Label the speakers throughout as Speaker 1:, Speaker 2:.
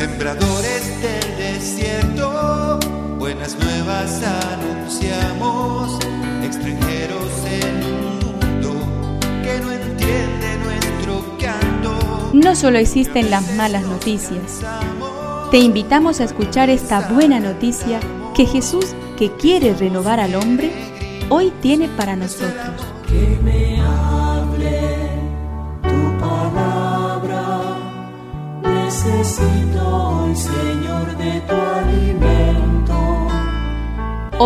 Speaker 1: Sembradores del desierto, buenas nuevas anunciamos, extranjeros en un mundo que no entiende nuestro canto.
Speaker 2: No solo existen las malas noticias. Te invitamos a escuchar esta buena noticia que Jesús, que quiere renovar al hombre, hoy tiene para nosotros.
Speaker 3: Que me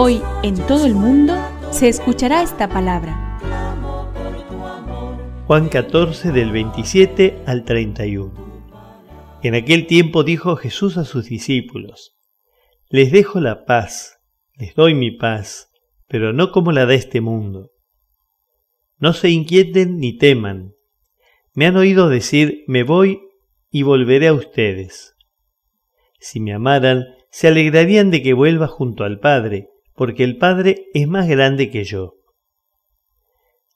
Speaker 3: Hoy
Speaker 2: en todo el mundo se escuchará esta palabra.
Speaker 4: Juan 14 del 27 al 31. En aquel tiempo dijo Jesús a sus discípulos, Les dejo la paz, les doy mi paz, pero no como la de este mundo. No se inquieten ni teman. Me han oído decir, me voy y volveré a ustedes. Si me amaran, se alegrarían de que vuelva junto al Padre, porque el Padre es más grande que yo.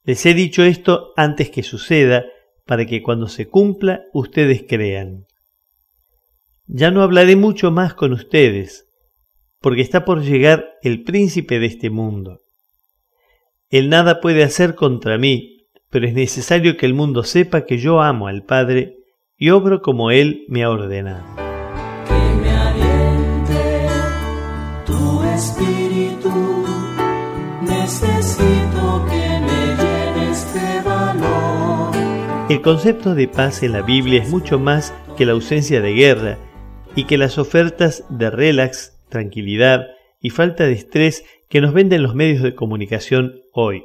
Speaker 4: Les he dicho esto antes que suceda, para que cuando se cumpla ustedes crean. Ya no hablaré mucho más con ustedes, porque está por llegar el príncipe de este mundo. Él nada puede hacer contra mí, pero es necesario que el mundo sepa que yo amo al Padre y obro como Él me ha ordenado. El concepto de paz en la Biblia es mucho más que la ausencia de guerra y que las ofertas de relax, tranquilidad y falta de estrés que nos venden los medios de comunicación hoy.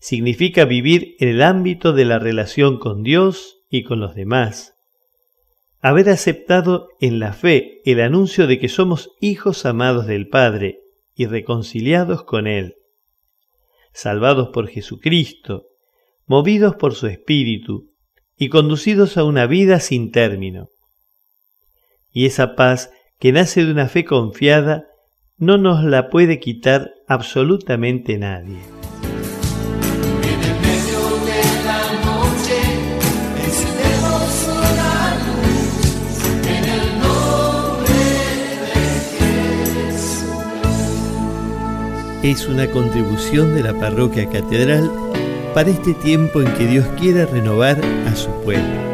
Speaker 4: Significa vivir en el ámbito de la relación con Dios y con los demás. Haber aceptado en la fe el anuncio de que somos hijos amados del Padre y reconciliados con Él. Salvados por Jesucristo, movidos por su Espíritu y conducidos a una vida sin término y esa paz que nace de una fe confiada no nos la puede quitar absolutamente nadie. Es una contribución de la parroquia catedral para este tiempo en que Dios quiere renovar a su pueblo.